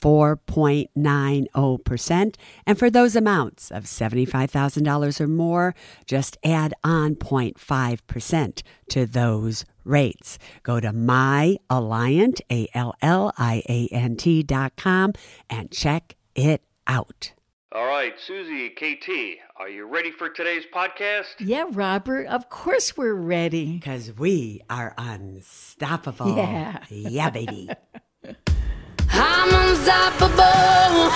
4.90%. And for those amounts of $75,000 or more, just add on 0.5% to those rates. Go to myalliant, A-L-L-I-A-N-T dot com and check it out. All right, Suze, KT, are you ready for today's podcast? Yeah, Robert, of course we're ready. Because we are unstoppable. Yeah. Yeah, baby. I'm unstoppable.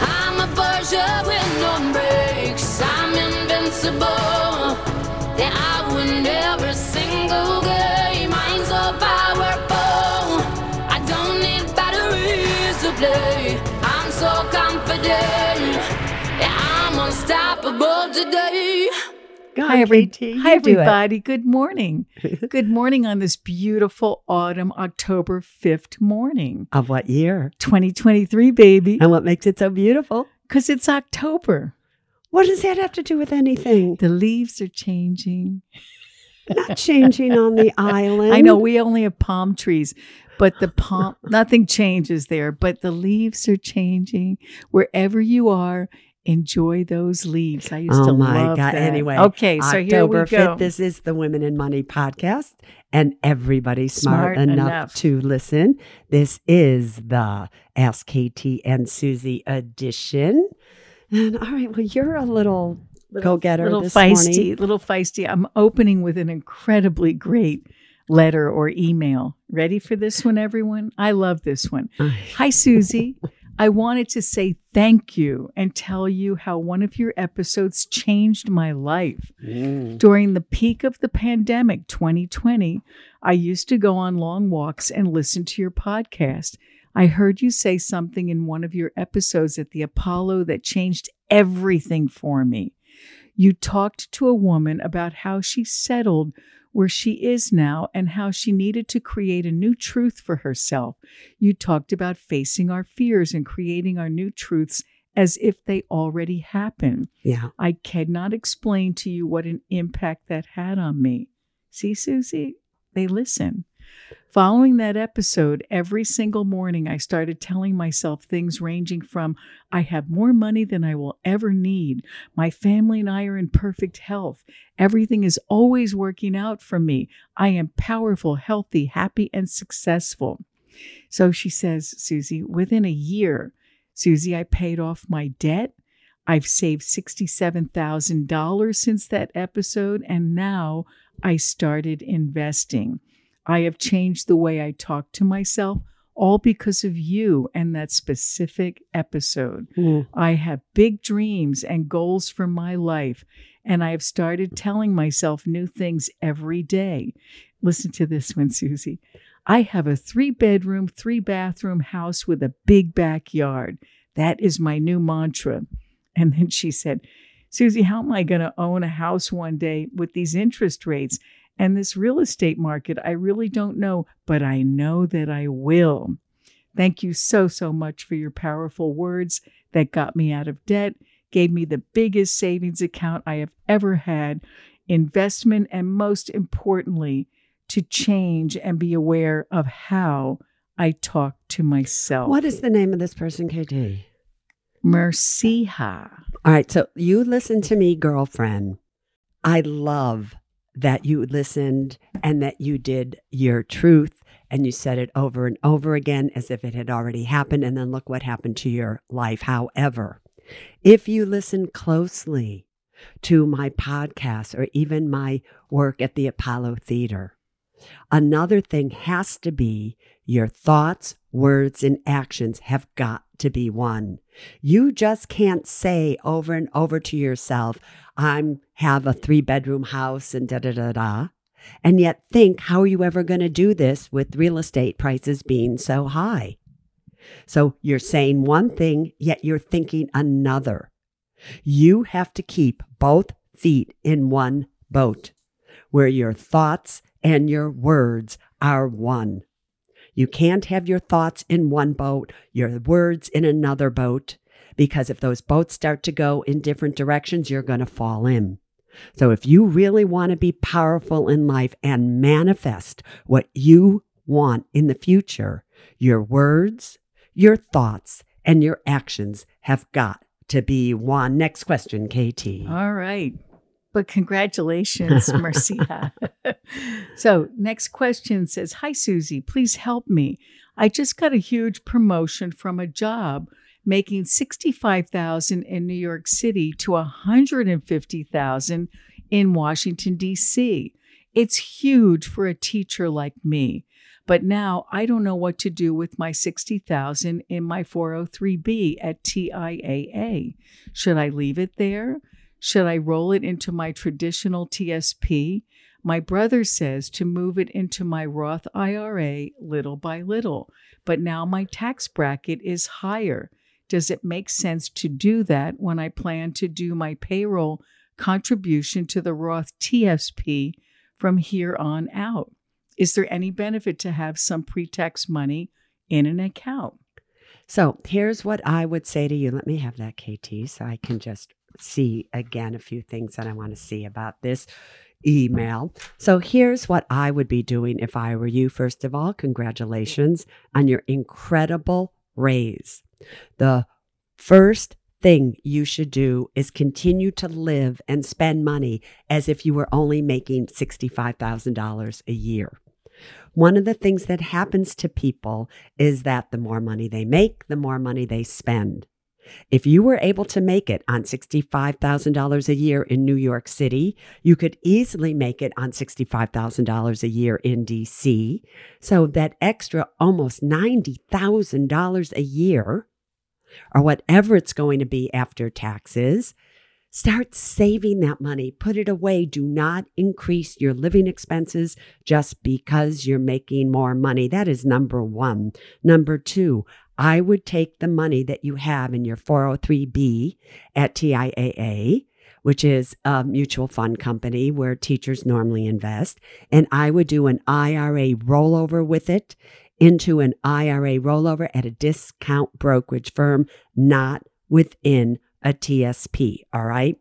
I'm a Porsche with no brakes. I'm invincible. Yeah, I win every single game. I'm so powerful. I don't need batteries to play. I'm so confident. Yeah, I'm unstoppable today. Hi, every- KT, Hi, everybody. Good morning. Good morning on this beautiful autumn, October 5th morning. Of what year? 2023, baby. And what makes it so beautiful? Because it's October. What does that have to do with anything? The leaves are changing. Not changing on the island. I know we only have palm trees, but the palm, nothing changes there, but the leaves are changing. Wherever you are, enjoy those leaves. I used to love them. Oh to my love God. that. Anyway, okay, so here we October go. 5th, this is the Women & Money podcast, and everybody's smart, Smart enough, enough. to listen. This is the Ask KT and Suze edition. And all right, well, you're a little, go getter little this feisty, morning. little feisty. I'm opening with an incredibly great letter or email. Ready for this one, everyone? I love this one. Hi, Suze. I wanted to say thank you and tell you how one of your episodes changed my life. Mm. During the peak of the pandemic, 2020, I used to go on long walks and listen to your podcast. I heard you say something in one of your episodes at the Apollo that changed everything for me. You talked to a woman about how she settled where she is now and how she needed to create a new truth for herself. You talked about facing our fears and creating our new truths as if they already happened. Yeah. I cannot explain to you what an impact that had on me. See, Suze, they listen. Following that episode, every single morning I started telling myself things ranging from I have more money than I will ever need. My family and I are in perfect health. Everything is always working out for me. I am powerful, healthy, happy, and successful. So she says, Suze, within a year, Suze, I paid off my debt. I've saved $67,000 since that episode, and now I started investing. I have changed the way I talk to myself, all because of you and that specific episode. Mm. I have big dreams and goals for my life, and I have started telling myself new things every day. Listen to this one, Suze. I have a three bedroom, three bathroom house with a big backyard. That is my new mantra. And then she said, Suze, how am I going to own a house one day with these interest rates and this real estate market? I really don't know, but I know that I will. Thank you so, so much for your powerful words that got me out of debt, gave me the biggest savings account I have ever had, investment, and most importantly, to change and be aware of how I talk to myself. What is the name of this person, KT? Merciha. All right. So you listen to me, girlfriend. I love that you listened and that you did your truth and you said it over and over again as if it had already happened. And then look what happened to your life. However, if you listen closely to my podcast or even my work at the Apollo Theater, another thing has to be your thoughts, words, and actions have got to be one. You just can't say over and over to yourself, I'm have a three bedroom house and da da da da. And yet think, how are you ever going to do this with real estate prices being so high? So you're saying one thing, yet you're thinking another. You have to keep both feet in one boat where your thoughts and your words are one. You can't have your thoughts in one boat, your words in another boat, because if those boats start to go in different directions, you're going to fall in. So if you really want to be powerful in life and manifest what you want in the future, your words, your thoughts, and your actions have got to be one. Next question, KT. All right. But congratulations, Marcia. so, next question says Hi, Suze. Please help me. I just got a huge promotion from a job making 65,000 in New York City to 150,000 in Washington D.C. It's huge for a teacher like me. But now I don't know what to do with my 60,000 in my 403b at TIAA. Should I leave it there? Should I roll it into my traditional TSP? My brother says to move it into my Roth IRA little by little, but now my tax bracket is higher. Does it make sense to do that when I plan to do my payroll contribution to the Roth TSP from here on out? Is there any benefit to have some pre tax money in an account? So here's what I would say to you. Let me have that, KT, so I can just see again a few things that I want to see about this email. So here's what I would be doing if I were you. First of all, congratulations on your incredible raise. The first thing you should do is continue to live and spend money as if you were only making $65,000 a year. One of the things that happens to people is that the more money they make, the more money they spend. If you were able to make it on $65,000 a year in New York City, you could easily make it on $65,000 a year in DC. So that extra almost $90,000 a year, or whatever it's going to be after taxes, Start saving that money. Put it away. Do not increase your living expenses just because you're making more money. That is number one. Number two, I would take the money that you have in your 403B at TIAA, which is a mutual fund company where teachers normally invest, and I would do an IRA rollover with it into an IRA rollover at a discount brokerage firm, not within a TSP. All right.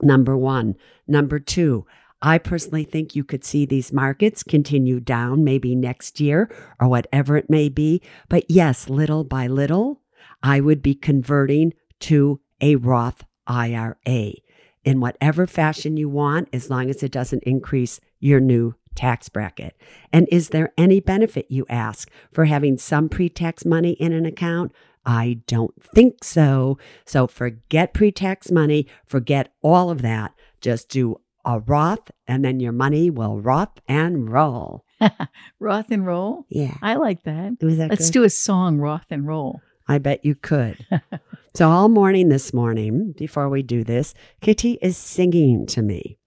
Number one. Number two, I personally think you could see these markets continue down maybe next year or whatever it may be. But yes, little by little, I would be converting to a Roth IRA in whatever fashion you want, as long as it doesn't increase your new tax bracket. And is there any benefit, you ask, for having some pre tax money in an account? I don't think so. So forget pre tax money, forget all of that. Just do a Roth, and then your money will Roth and roll. Roth and roll? Yeah. I like that. Was that Let's good? do a song, Roth and roll. I bet you could. so all morning this morning, before we do this, Kitty is singing to me.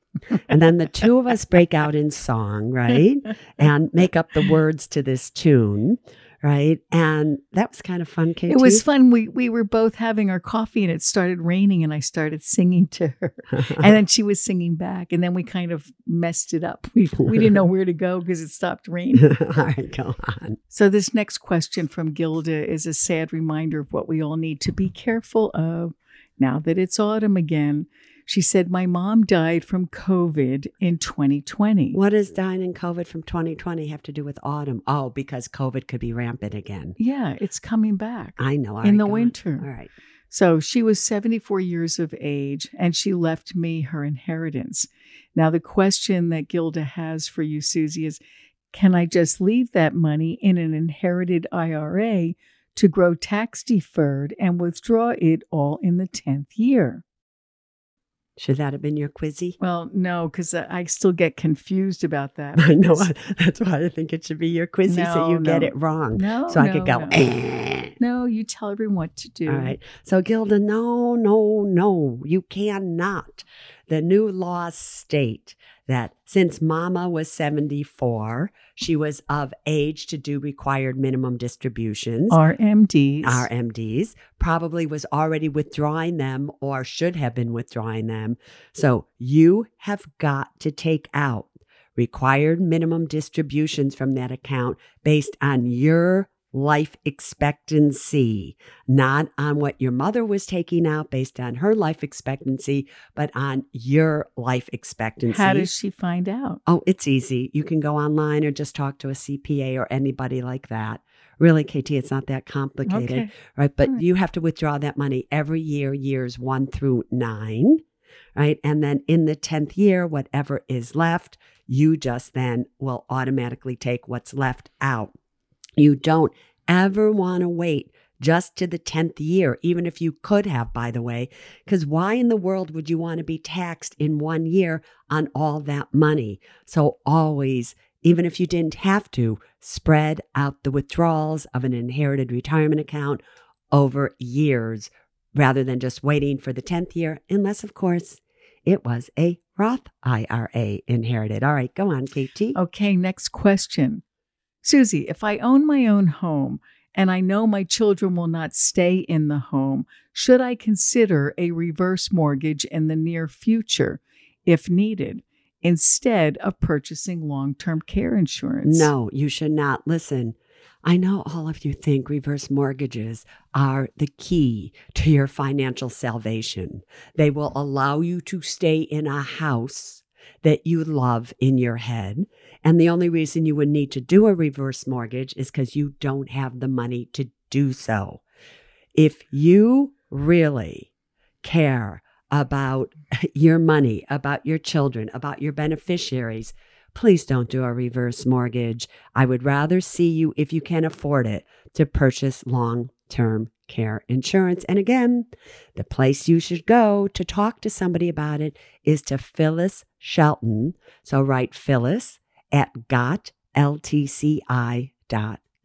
and then the two of us break out in song, right? And make up the words to this tune, right? And that was kind of fun, KT. It was fun. We we were both having our coffee and it started raining and I started singing to her. and then she was singing back and then we kind of messed it up. We we didn't know where to go because it stopped raining. all right, go on. So this next question from Gilda is a sad reminder of what we all need to be careful of now that it's autumn again. She said, My mom died from COVID in 2020. What does dying in COVID from 2020 have to do with autumn? Oh, because COVID could be rampant again. Yeah, it's coming back. I know. All In right, the on. winter. All right. So she was 74 years of age and she left me her inheritance. Now, the question that Gilda has for you, Suze, is can I just leave that money in an inherited IRA to grow tax deferred and withdraw it all in the 10th year? Should that have been your quizzy? Well, no, because I still get confused about that. I know. That's why I think it should be your quizzy so No, you get it wrong. No, so I could go, no. "Eh." No, you tell everyone what to do. All right. So, Gilda, no, no, no, you cannot. The new laws state that since Mama was 74, she was of age to do required minimum distributions. RMDs. RMDs probably was already withdrawing them or should have been withdrawing them. So you have got to take out required minimum distributions from that account based on your life expectancy, not on what your mother was taking out based on her life expectancy, but on your life expectancy. How does she find out? Oh, it's easy. You can go online or just talk to a CPA or anybody like that. Really, KT, it's not that complicated, Okay. right? But right. you have to withdraw that money every year, years one through nine, right? And then in the 10th year, whatever is left, you just then will automatically take what's left out. You don't ever want to wait just to the 10th year, even if you could have, by the way, because why in the world would you want to be taxed in one year on all that money? So always, even if you didn't have to, spread out the withdrawals of an inherited retirement account over years rather than just waiting for the 10th year, unless, of course, it was a Roth IRA inherited. All right, go on, KT. Okay, next question. Suze, if I own my own home and I know my children will not stay in the home, should I consider a reverse mortgage in the near future if needed, instead of purchasing long term care insurance? No, you should not. Listen, I know all of you think reverse mortgages are the key to your financial salvation. They will allow you to stay in a house that you love in your head. And the only reason you would need to do a reverse mortgage is because you don't have the money to do so. If you really care about your money, about your children, about your beneficiaries, please don't do a reverse mortgage. I would rather see you, if you can afford it, to purchase long term care insurance. And again, the place you should go to talk to somebody about it is to Phyllis Shelton. So write Phyllis at gotltci.com.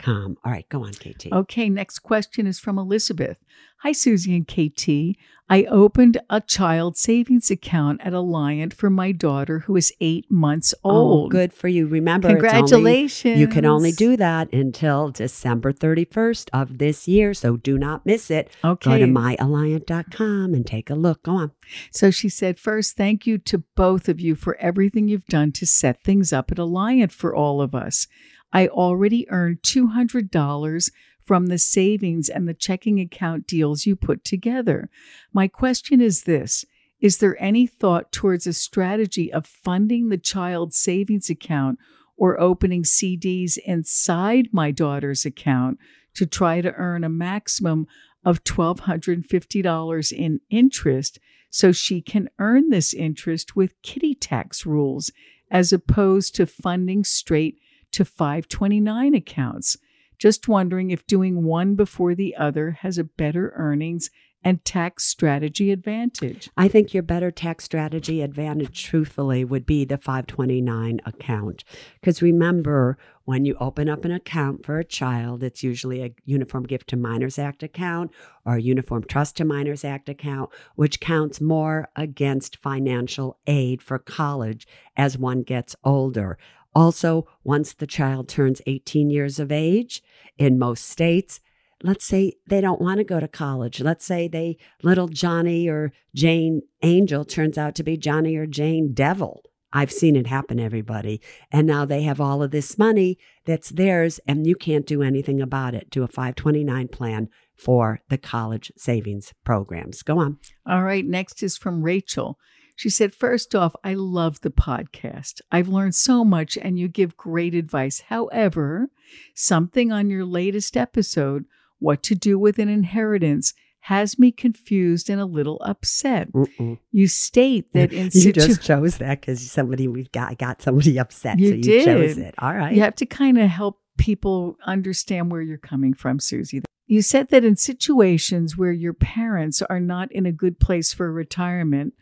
All right, go on, KT. Okay, next question is from Elizabeth. Hi, Suze and KT. I opened a child savings account at Alliant for my daughter who is eight months Oh, old. good for you. Remember, it's only- Congratulations. you can only do that until December 31st of this year. So do not miss it. Okay. Go to myalliant.com and take a look. Go on. So she said, first, thank you to both of you for everything you've done to set things up at Alliant for all of us. I already earned $200 from the savings and the checking account deals you put together. My question is this Is there any thought towards a strategy of funding the child savings account or opening CDs inside my daughter's account to try to earn a maximum of $1,250 in interest so she can earn this interest with kiddie tax rules as opposed to funding straight to 529 accounts. Just wondering if doing one before the other has a better earnings and tax strategy advantage. I think your better tax strategy advantage, truthfully, would be the 529 account. Because remember, when you open up an account for a child, it's usually a Uniform Gift to Minors Act account or a Uniform Trust to Minors Act account, which counts more against financial aid for college as one gets older. Also, once the child turns 18 years of age, in most states, let's say they don't want to go to college. Let's say they little Johnny or Jane Angel turns out to be Johnny or Jane Devil. I've seen it happen, everybody. And now they have all of this money that's theirs, and you can't do anything about it. Do a 529 plan for the college savings programs. Go on. All right, next is from Rachel. She said, First off, I love the podcast. I've learned so much and you give great advice. However, something on your latest episode, What to Do with an Inheritance, has me confused and a little upset. Mm-mm. You state that in you just chose that because somebody we've got got somebody upset, You so you chose did. it. All right. You have to kind of help people understand where you're coming from, Suze. You said that in situations where your parents are not in a good place for retirement,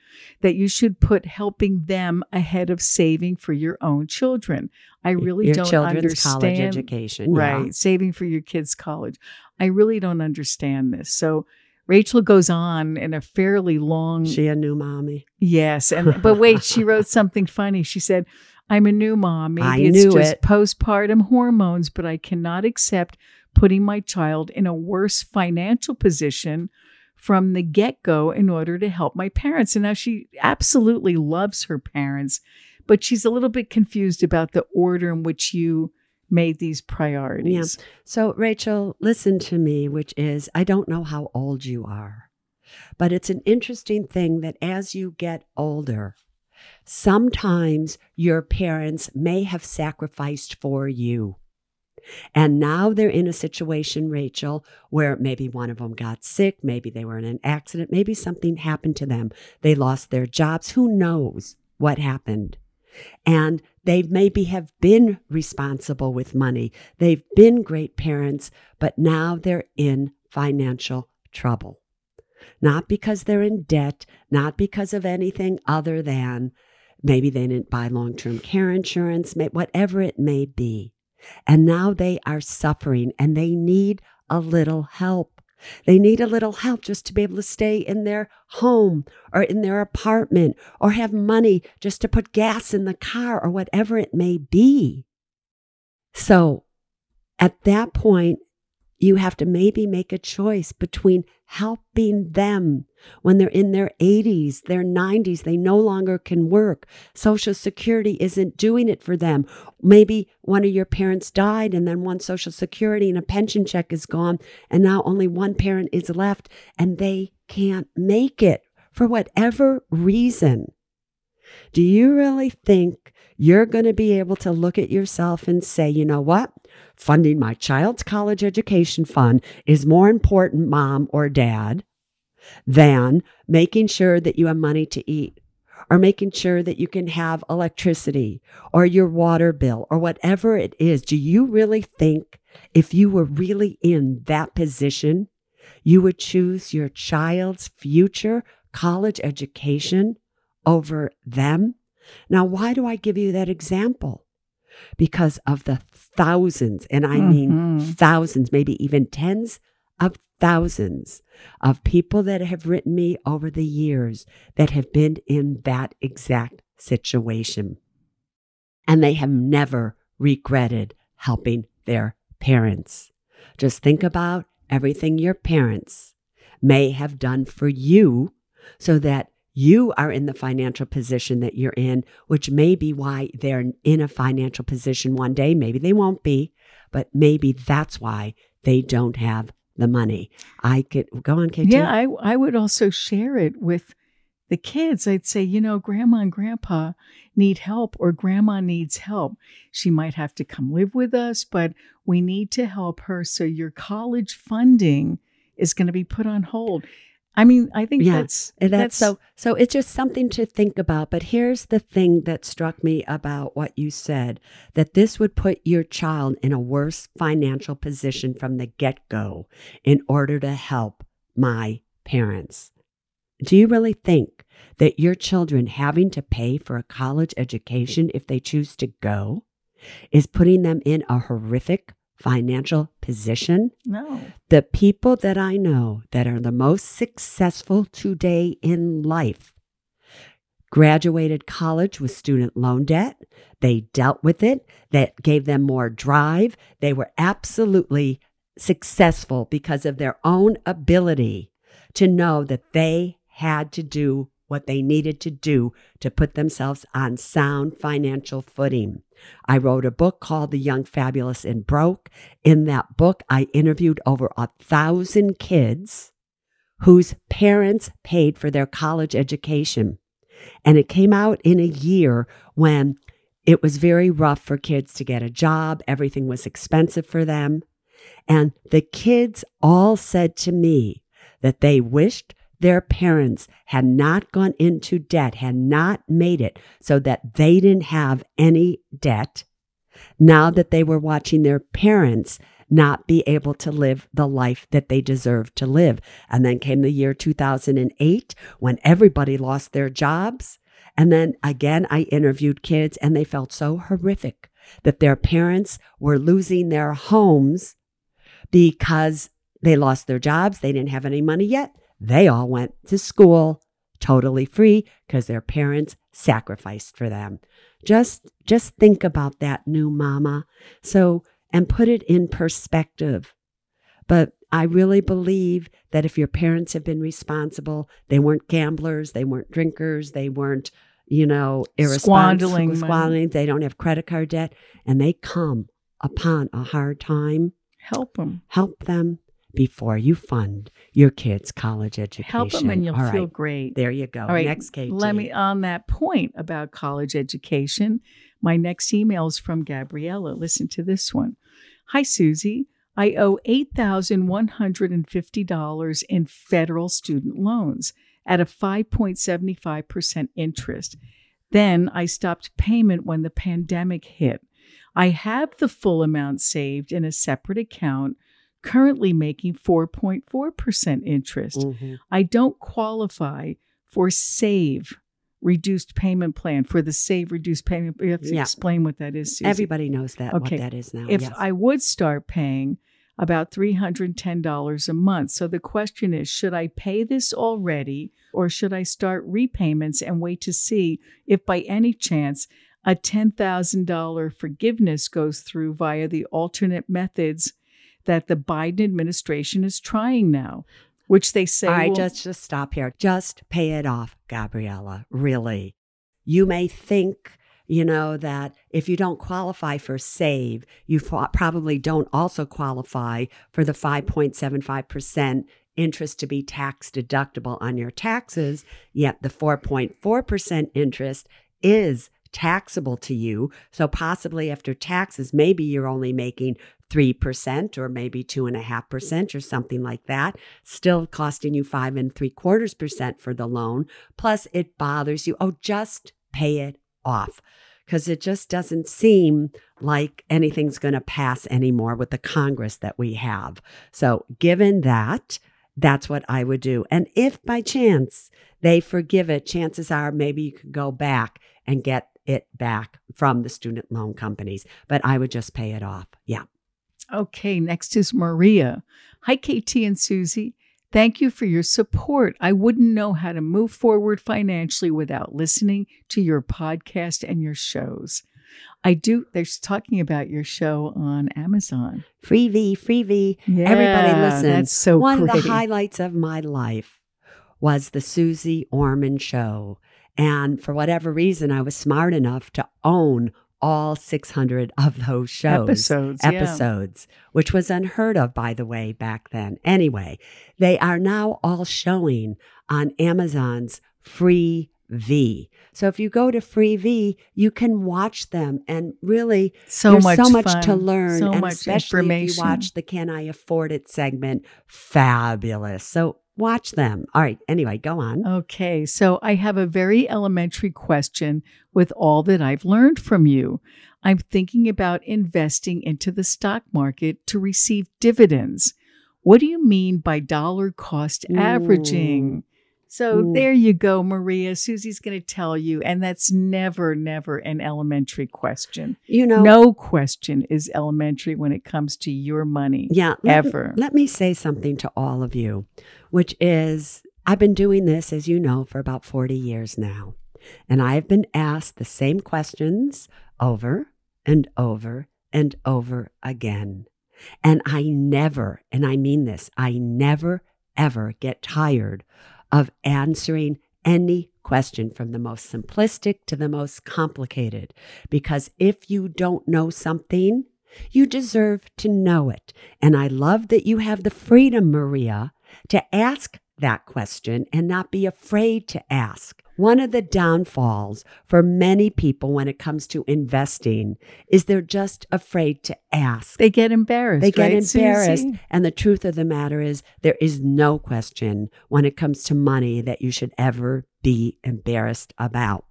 that you should put helping them ahead of saving for your own children. I really your don't children's understand. college education, yeah. Right. Saving for your kids' college. I really don't understand this. So Rachel goes on in a fairly long She a new mommy. Yes, and but wait, she wrote something funny. She said, "I'm a new mom. Maybe I it's just it. postpartum hormones, but I cannot accept putting my child in a worse financial position from the get-go in order to help my parents." And now she absolutely loves her parents, but she's a little bit confused about the order in which you made these priorities. Yeah. So, Rachel, listen to me, which is I don't know how old you are, but it's an interesting thing that as you get older, sometimes your parents may have sacrificed for you. And now they're in a situation, Rachel, where maybe one of them got sick, maybe they were in an accident, maybe something happened to them. They lost their jobs. Who knows what happened? And they maybe have been responsible with money. They've been great parents, but now they're in financial trouble. Not because they're in debt, not because of anything other than maybe they didn't buy long term care insurance, whatever it may be. And now they are suffering and they need a little help. They need a little help just to be able to stay in their home or in their apartment or have money just to put gas in the car or whatever it may be. So at that point, you have to maybe make a choice between helping them when they're in their 80s, their 90s, they no longer can work. Social Security isn't doing it for them. Maybe one of your parents died and then one Social Security and a pension check is gone, and now only one parent is left and they can't make it for whatever reason. Do you really think you're going to be able to look at yourself and say, you know what? Funding my child's college education fund is more important, mom or dad, than making sure that you have money to eat or making sure that you can have electricity or your water bill or whatever it is. Do you really think if you were really in that position, you would choose your child's future college education over them? Now, why do I give you that example? Because of the thousands, and I mean Mhm. thousands, maybe even tens of thousands of people that have written me over the years that have been in that exact situation. And they have never regretted helping their parents. Just think about everything your parents may have done for you so that you are in the financial position that you're in, which may be why they're in a financial position one day. Maybe they won't be, but maybe that's why they don't have the money. I could go on, KT. Yeah, I I would also share it with the kids. I'd say, you know, grandma and grandpa need help or grandma needs help. She might have to come live with us, but we need to help her so your college funding is going to be put on hold. I mean, I think Yeah, that's And that's, so so it's just something to think about. But here's the thing that struck me about what you said that this would put your child in a worse financial position from the get-go in order to help my parents. Do you really think that your children having to pay for a college education if they choose to go is putting them in a horrific financial position? no. The people that I know that are the most successful today in life graduated college with student loan debt. They dealt with it. That gave them more drive. They were absolutely successful because of their own ability to know that they had to do what they needed to do to put themselves on sound financial footing. I wrote a book called The Young, Fabulous, and Broke. In that book, I interviewed over a thousand kids whose parents paid for their college education. And it came out in a year when it was very rough for kids to get a job, everything was expensive for them. And the kids all said to me that they wished their parents had not gone into debt, had not made it so that they didn't have any debt. Now that they were watching their parents not be able to live the life that they deserved to live. And then came the year 2008 when everybody lost their jobs. And then again, I interviewed kids and they felt so horrific that their parents were losing their homes because they lost their jobs. They didn't have any money yet. They all went to school totally free because their parents sacrificed for them. Just just think about that new mama. So and put it in perspective. But I really believe that if your parents have been responsible, they weren't gamblers, they weren't drinkers, they weren't you know, Squandering irresponsible, money. squandering. They don't have credit card debt, and they come upon a hard time. Help them. Help them before you fund your kids' college education. Help them, and you'll All feel right, great. There you go. All right, Next, KT. Let me on that point about college education. My next email is from Gabriella. Listen to this one. Hi, Suze. I owe eight thousand one hundred and fifty dollars in federal student loans at a five point seventy five percent interest. Then I stopped payment when the pandemic hit. I have the full amount saved in a separate account, currently making 4.4% interest. Mhm. I don't qualify for SAVE reduced payment plan for the SAVE reduced payment. You have to Yeah. explain what that is. Suze. Everybody knows that Okay. what that is now. If yes. I would start paying about $310 a month. So the question is should I pay this already or should I start repayments and wait to see if by any chance a $10,000 forgiveness goes through via the alternate methods that the Biden administration is trying now, which they say All right, will- just just stop here. Just pay it off, Gabriella. Really. You may think, you know, that if you don't qualify for SAVE, you probably don't also qualify for the 5.75% interest to be tax deductible on your taxes, yet the 4.4% interest is taxable to you. So possibly after taxes, maybe you're only making 3% or maybe 2.5% or something like that, still costing you five and three quarters percent for the loan. Plus, it bothers you. Oh, just pay it off because it just doesn't seem like anything's going to pass anymore with the Congress that we have. So, given that, that's what I would do. And if by chance they forgive it, chances are maybe you could go back and get it back from the student loan companies. But I would just pay it off. Yeah. Okay, next is Maria. Hi, KT and Suze. Thank you for your support. I wouldn't know how to move forward financially without listening to your podcast and your shows. I do, they're talking about your show on Amazon. Free V, Freevee. Yeah, Everybody listen. That's so One great. of the highlights of my life was the Suze Orman show. And for whatever reason, I was smart enough to own all 600 of those shows. Episodes, yeah. Which was unheard of, by the way, back then. Anyway, they are now all showing on Amazon's free V. So if you go to Freevee, you can watch them and really so there's much so much fun, to learn, so and much especially information. if you watch the "Can I Afford It" segment. Fabulous. So watch them. All right. Anyway, go on. Okay, so I have a very elementary question with all that I've learned from you. I'm thinking about investing into the stock market to receive dividends. What do you mean by dollar cost averaging? So there you go, Maria. Suze's going to tell you, and that's never, never an elementary question. You know, No question is elementary when it comes to your money. yeah, let, ever. Let me say something to all of you, which is I've been doing this, as you know, for about 40 years now. And I've been asked the same questions over and over and over again. And I never, and I mean this, I never, ever get tired of answering any question from the most simplistic to the most complicated. Because if you don't know something, you deserve to know it. And I love that you have the freedom, Maria, to ask that question and not be afraid to ask. One of the downfalls for many people when it comes to investing is they're just afraid to ask. They get embarrassed. They get right, embarrassed. Suze? And the truth of the matter is, there is no question when it comes to money that you should ever be embarrassed about.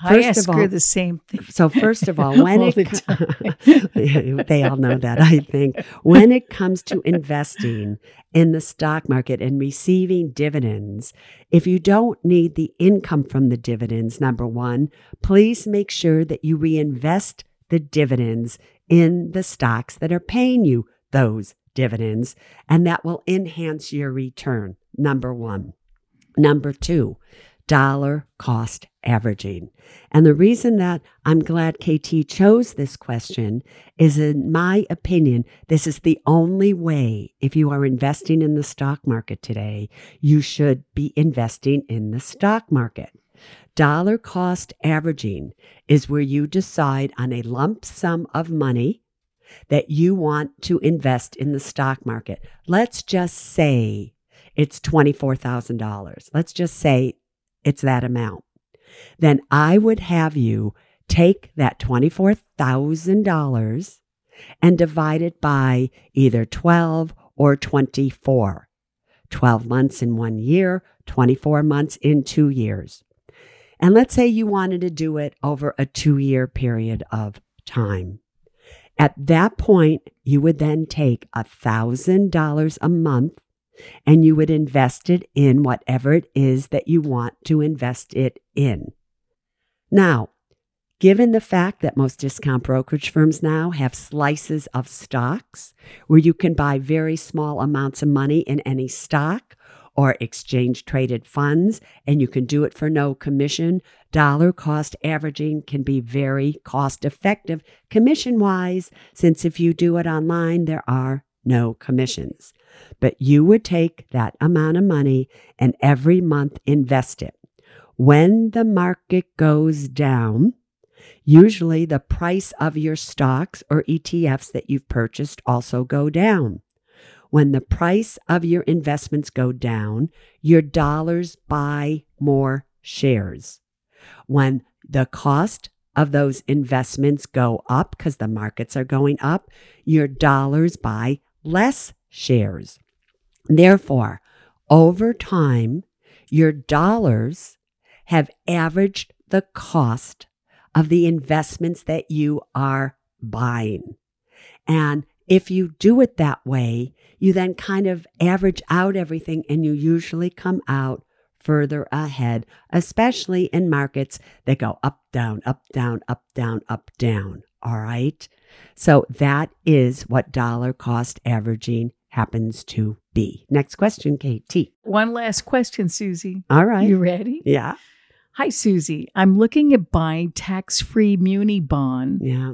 I First ask of her all- the same thing. So, first of all, when All it the they all know that, I think. When it comes to investing in the stock market and receiving dividends, if you don't need the income from the dividends, number one, please make sure that you reinvest the dividends in the stocks that are paying you those dividends, and that will enhance your return. Number one. Number two, dollar cost averaging. And the reason that I'm glad KT chose this question is, in my opinion, this is the only way, if you are investing in the stock market today, you should be investing in the stock market. Dollar cost averaging is where you decide on a lump sum of money that you want to invest in the stock market. Let's just say it's $24,000. Let's just say it's that amount. Then I would have you take that $24,000 and divide it by either 12 or 24. 12 months in one year, 24 months in two years. And let's say you wanted to do it over a two year period of time. At that point, you would then take $1,000 a month and you would invest it in whatever it is that you want to invest it in. Now, given the fact that most discount brokerage firms now have slices of stocks where you can buy very small amounts of money in any stock or exchange traded funds, and you can do it for no commission. Dollar cost averaging can be very cost effective commission wise, since if you do it online, there are no commissions. But you would take that amount of money and every month invest it. When the market goes down, usually the price of your stocks or ETFs that you've purchased also go down. When the price of your investments go down, your dollars buy more shares. When the cost of those investments go up because the markets are going up, your dollars buy less shares. Therefore, over time, your dollars have averaged the cost of the investments that you are buying. And if you do it that way, you then kind of average out everything and you usually come out further ahead, especially in markets that go up, down, up, down, up, down, up, down. All right. So that is what dollar cost averaging happens to be. Next question, KT. One last question, Suze. All right. You ready? Yeah. Hi, Suze. I'm looking at buying tax free muni bond Yeah.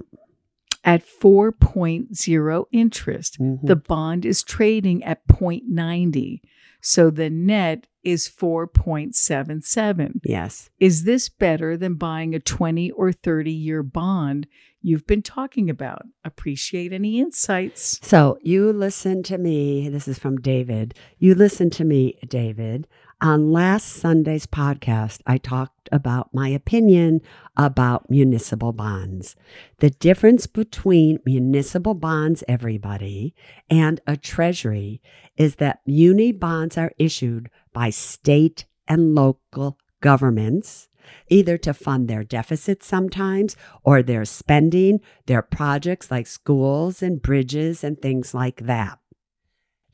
At 4.0 interest. Mhm. The bond is trading at 0.90. So the net is 4.77. Yes. Is this better than buying a 20 or 30 year bond you've been talking about? Appreciate any insights. So you listen to me. This is from David. You listen to me, David. On last Sunday's podcast, I talked about my opinion about municipal bonds. The difference between municipal bonds, everybody, and a treasury is that muni bonds are issued by state and local governments, either to fund their deficits sometimes or their spending, their projects like schools and bridges and things like that.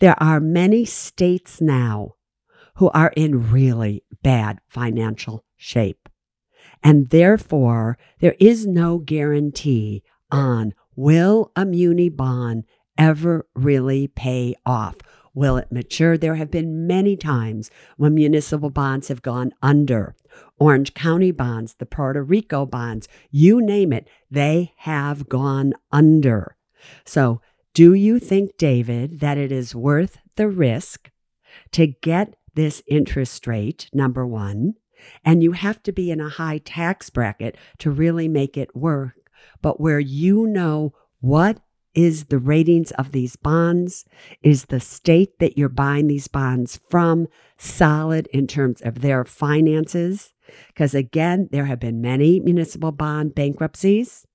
There are many states now who are in really bad financial shape. And therefore, there is no guarantee on will a muni bond ever really pay off? Will it mature? There have been many times when municipal bonds have gone under. Orange County bonds, the Puerto Rico bonds, you name it, they have gone under. So, do you think, David, that it is worth the risk to get this interest rate, number one? And you have to be in a high tax bracket to really make it work, but where you know what is the ratings of these bonds? Is the state that you're buying these bonds from solid in terms of their finances? Because again, there have been many municipal bond bankruptcies.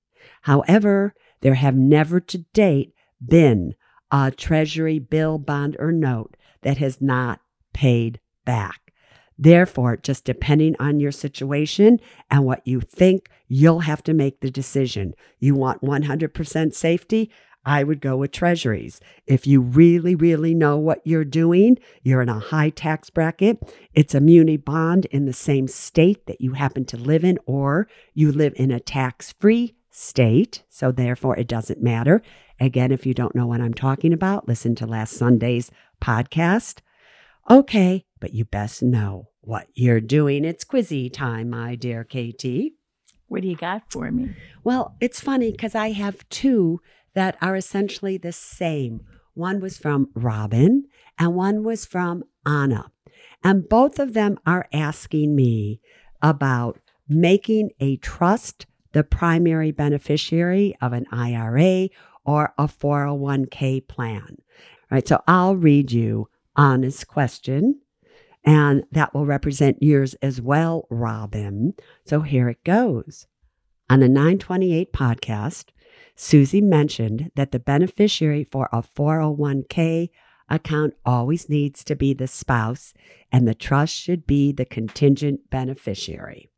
However, there have never to date been a treasury bill, bond, or note that has not paid back. Therefore, just depending on your situation and what you think, you'll have to make the decision. You want 100% safety? I would go with treasuries. If you really, really know what you're doing, you're in a high tax bracket, it's a muni bond in the same state that you happen to live in, or you live in a tax free state. So, therefore, it doesn't matter. Again, if you don't know what I'm talking about, listen to last Sunday's podcast. Okay, but you best know what you're doing. It's quizzy time, my dear KT. What do you got for me? Well, it's funny because I have two that are essentially the same. One was from Robin and one was from Anna. And both of them are asking me about making a trust the primary beneficiary of an IRA or a 401k plan. All right, so I'll read you Anna's question, and that will represent yours as well, Robin. So here it goes. On the 928 podcast, Suze mentioned that the beneficiary for a 401k account always needs to be the spouse, and the trust should be the contingent beneficiary.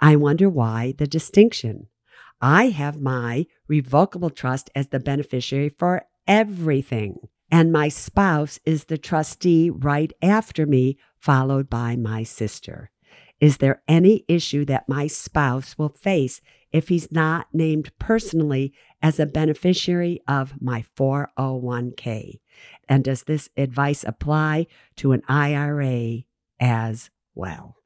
I wonder why the distinction. I have my revocable trust as the beneficiary for everything, and my spouse is the trustee right after me, followed by my sister. Is there any issue that my spouse will face if he's not named personally as a beneficiary of my 401k? And does this advice apply to an IRA as well?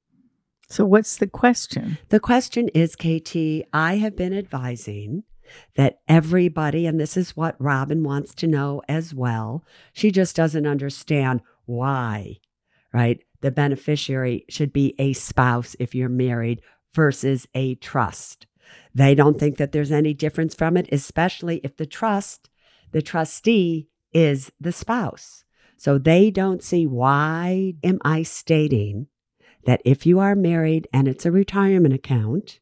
So, what's the question? The question is, KT, I have been advising that everybody, and this is what Robin wants to know as well, she just doesn't understand why, right? The beneficiary should be a spouse if you're married versus a trust. They don't think that there's any difference from it, especially if the trust, the trustee is the spouse. So they don't see why am I stating that if you are married and it's a retirement account,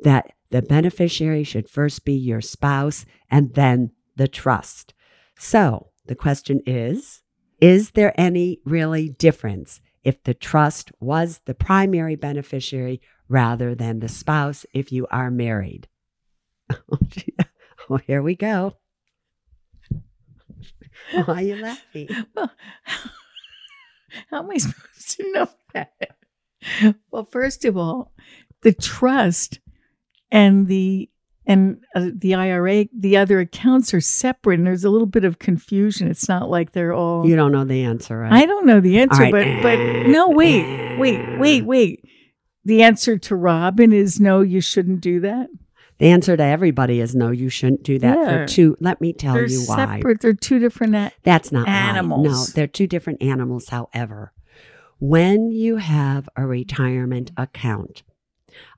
that the beneficiary should first be your spouse and then the trust. So the question is Is there any really difference if the trust was the primary beneficiary rather than the spouse if you are married? well, oh, here we go. Why are you laughing? Well, how am I supposed to know that? Well, first of all, the trust and the and uh, the IRA, the other accounts are separate, and there's a little bit of confusion. It's not like they're all. You don't know the answer, right? I don't know the answer, right. but but no, wait, wait, wait, wait. The answer to Robin is no. You shouldn't do that. The answer to everybody is no, you shouldn't do that Yeah. for two. Let me tell they're you why. separate. They're two different. a- That's not. Animals. No, they're two different animals. However, when you have a retirement account,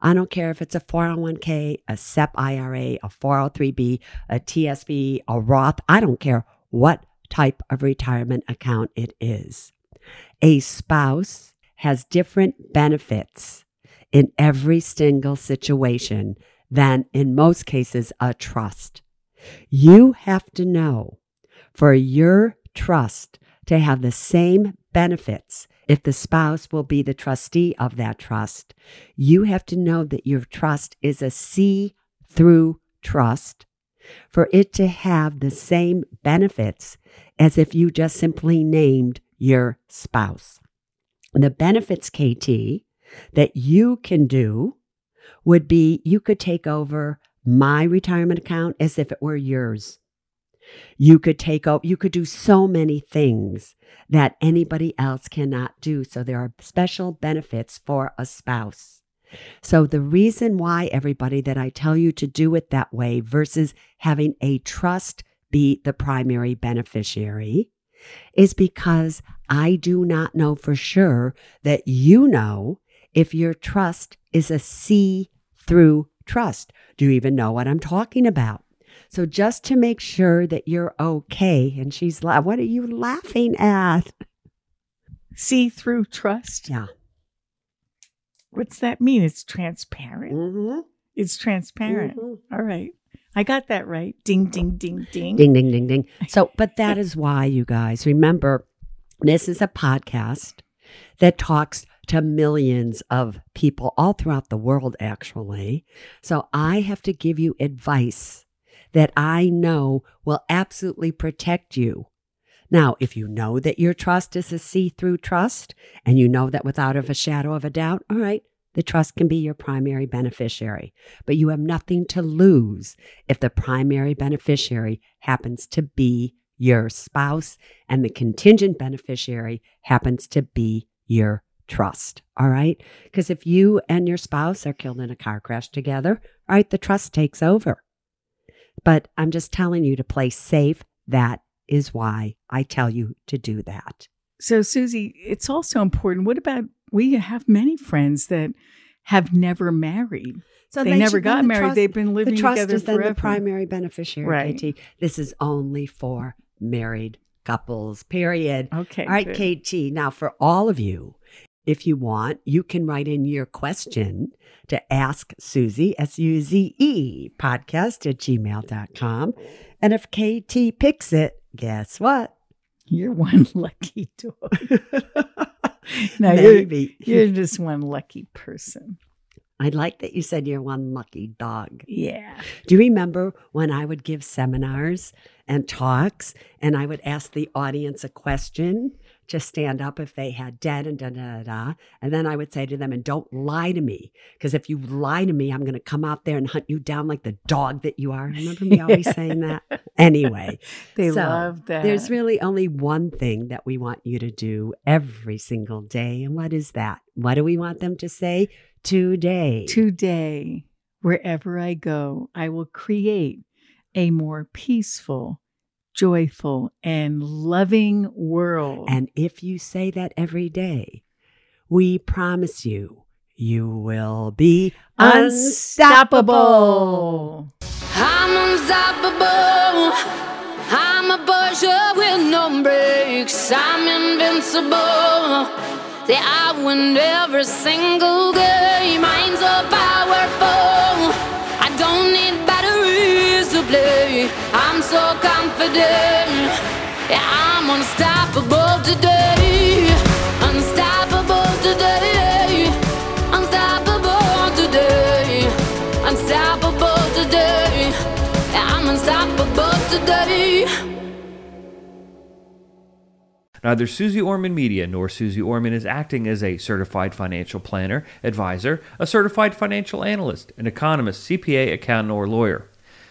I don't care if it's a 401k, a SEP IRA, a 403b, a oh TSP, a Roth, I don't care what type of retirement account it is. A spouse has different benefits in every single situation than in most cases a trust. You have to know for your trust to have the same benefits if the spouse will be the trustee of that trust. You have to know that your trust is a see through trust for it to have the same benefits as if you just simply named your spouse. The benefits, KT, that you can do would be you could take over my retirement account as if it were yours. You could take over, you could do so many things that anybody else cannot do. So there are special benefits for a spouse. So the reason why everybody that I tell you to do it that way versus having a trust be the primary beneficiary is because I do not know for sure that you know if your trust is a see through trust. Do you even know what I'm talking about? So just to make sure that you're okay, and she's like, what are you laughing at? See through trust. Yeah. What's that mean? It's transparent. Mm-hmm. It's transparent. All right. I got that right. Ding, ding, ding, ding. Ding, ding, ding, ding. So, but that is why, you guys, remember, this is a podcast that talks to millions of people all throughout the world, actually. So I have to give you advice that I know will absolutely protect you. Now, if you know that your trust is a see through trust and you know that without a shadow of a doubt, all right, the trust can be your primary beneficiary. But you have nothing to lose if the primary beneficiary happens to be your spouse and the contingent beneficiary happens to be your trust. All right. Because if you and your spouse are killed in a car crash together, all right, the trust takes over. But I'm just telling you to play safe. That is why I tell you to do that. So, Suze, it's also important. What about we have many friends that have never married. So they, never got the married. trust- They've been living the trust together is then forever. the primary beneficiary. Right. KT. This is only for married couples. Period. Okay. All right, good. KT. Now, for all of you, if you want, you can write in your question to ask Suze, S U Z E, podcast at gmail.com. And if KT picks it, guess what? You're one lucky dog. no, you're, you're just one lucky person. I like that you said you're one lucky dog. Yeah. Do you remember when I would give seminars and talks and I would ask the audience a question to stand up if they had dead and da da da da. And then I would say to them, and don't lie to me. Because if you lie to me, I'm going to come out there and hunt you down like the dog that you are. Remember me always saying that? Anyway, They So, love that. there's really only one thing that we want you to do every single day. And what is that? What do we want them to say? Today. Today, wherever I go, I will create a more peaceful, joyful, and loving world. And if you say that every day, we promise you, you will be unstoppable. unstoppable. I'm unstoppable. I'm a Porsche with no brakes. I'm invincible. Say I win every single game. I'm so powerful. So confident. Yeah, I'm unstoppable today. Unstoppable today. Unstoppable today. Unstoppable today. Yeah, I'm unstoppable today. Neither Suze Orman Media nor Suze Orman is acting as a certified financial planner, advisor, a certified financial analyst, an economist, CPA, accountant, or lawyer.